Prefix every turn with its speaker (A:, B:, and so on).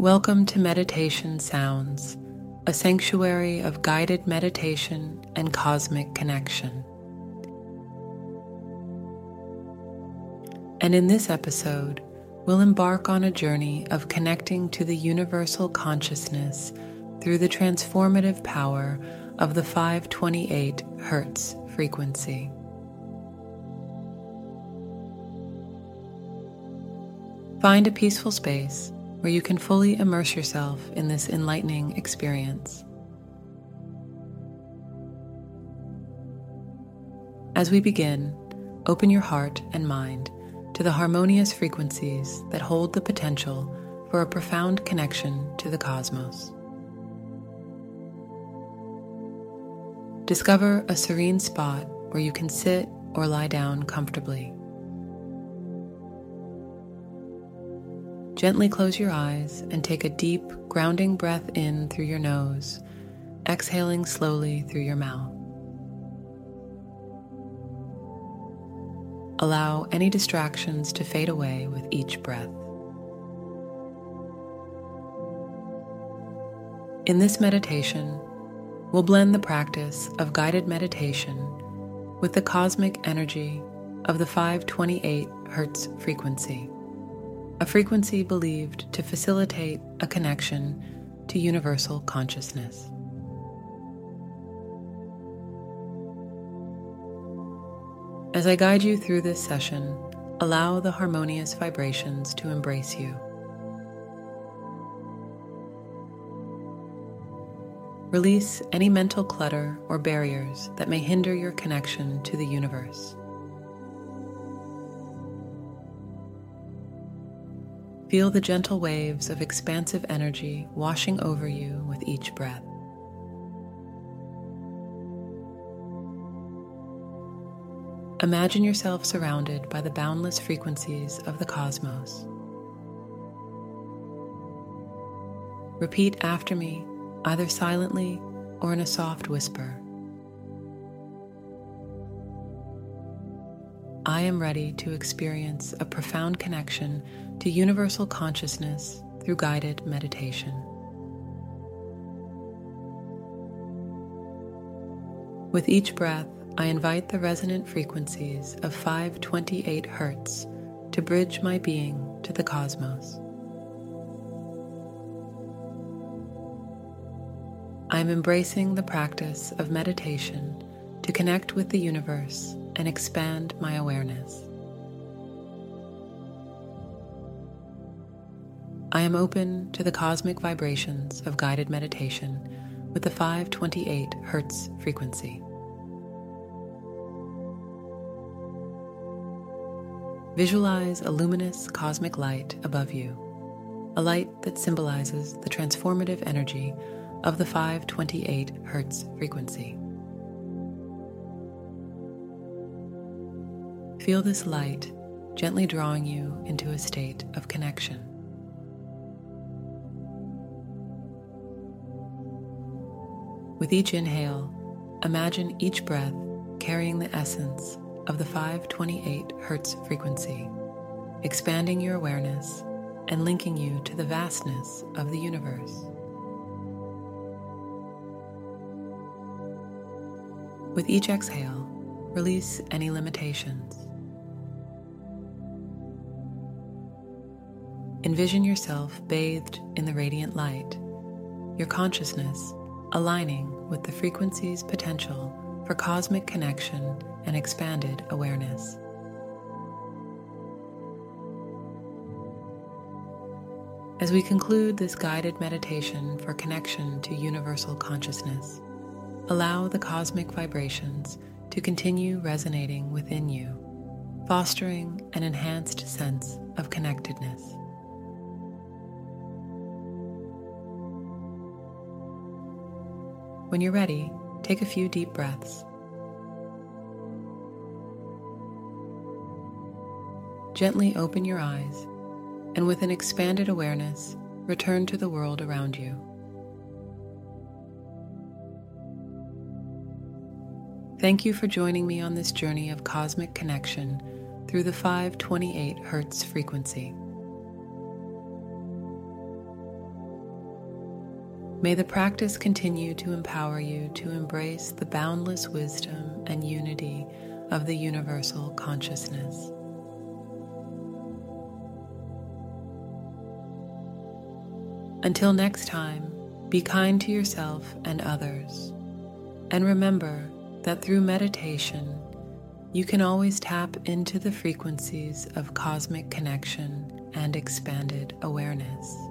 A: Welcome to Meditation Sounds, a sanctuary of guided meditation and cosmic connection. And in this episode, we'll embark on a journey of connecting to the universal consciousness through the transformative power of the 528 Hertz frequency. Find a peaceful space where you can fully immerse yourself in this enlightening experience. As we begin, open your heart and mind to the harmonious frequencies that hold the potential for a profound connection to the cosmos. Discover a serene spot where you can sit or lie down comfortably. Gently close your eyes and take a deep, grounding breath in through your nose, exhaling slowly through your mouth. Allow any distractions to fade away with each breath. In this meditation, we'll blend the practice of guided meditation with the cosmic energy of the 528 Hertz frequency a frequency believed to facilitate a connection to universal consciousness. As I guide you through this session, allow the harmonious vibrations to embrace you. Release any mental clutter or barriers that may hinder your connection to the universe. Feel the gentle waves of expansive energy washing over you with each breath. Imagine yourself surrounded by the boundless frequencies of the cosmos. Repeat after me, either silently or in a soft whisper. I am ready to experience a profound connection to universal consciousness through guided meditation. With each breath, I invite the resonant frequencies of 528 Hertz to bridge my being to the cosmos. I am embracing the practice of meditation to connect with the universe and expand my awareness. I am open to the cosmic vibrations of guided meditation with the 528 Hertz frequency. Visualize a luminous cosmic light above you, a light that symbolizes the transformative energy of the 528 Hertz frequency. Feel this light gently drawing you into a state of connection. With each inhale, imagine each breath carrying the essence of the 528 Hertz frequency, expanding your awareness and linking you to the vastness of the universe. With each exhale, release any limitations. Envision yourself bathed in the radiant light, your consciousness aligning with the frequency's potential for cosmic connection and expanded awareness. As we conclude this guided meditation for connection to universal consciousness, allow the cosmic vibrations to continue resonating within you, fostering an enhanced sense of connectedness. When you're ready, take a few deep breaths. Gently open your eyes and, with an expanded awareness, return to the world around you. Thank you for joining me on this journey of cosmic connection through the 528 Hertz frequency. May the practice continue to empower you to embrace the boundless wisdom and unity of the universal consciousness. Until next time, be kind to yourself and others. And remember that through meditation, you can always tap into the frequencies of cosmic connection and expanded awareness.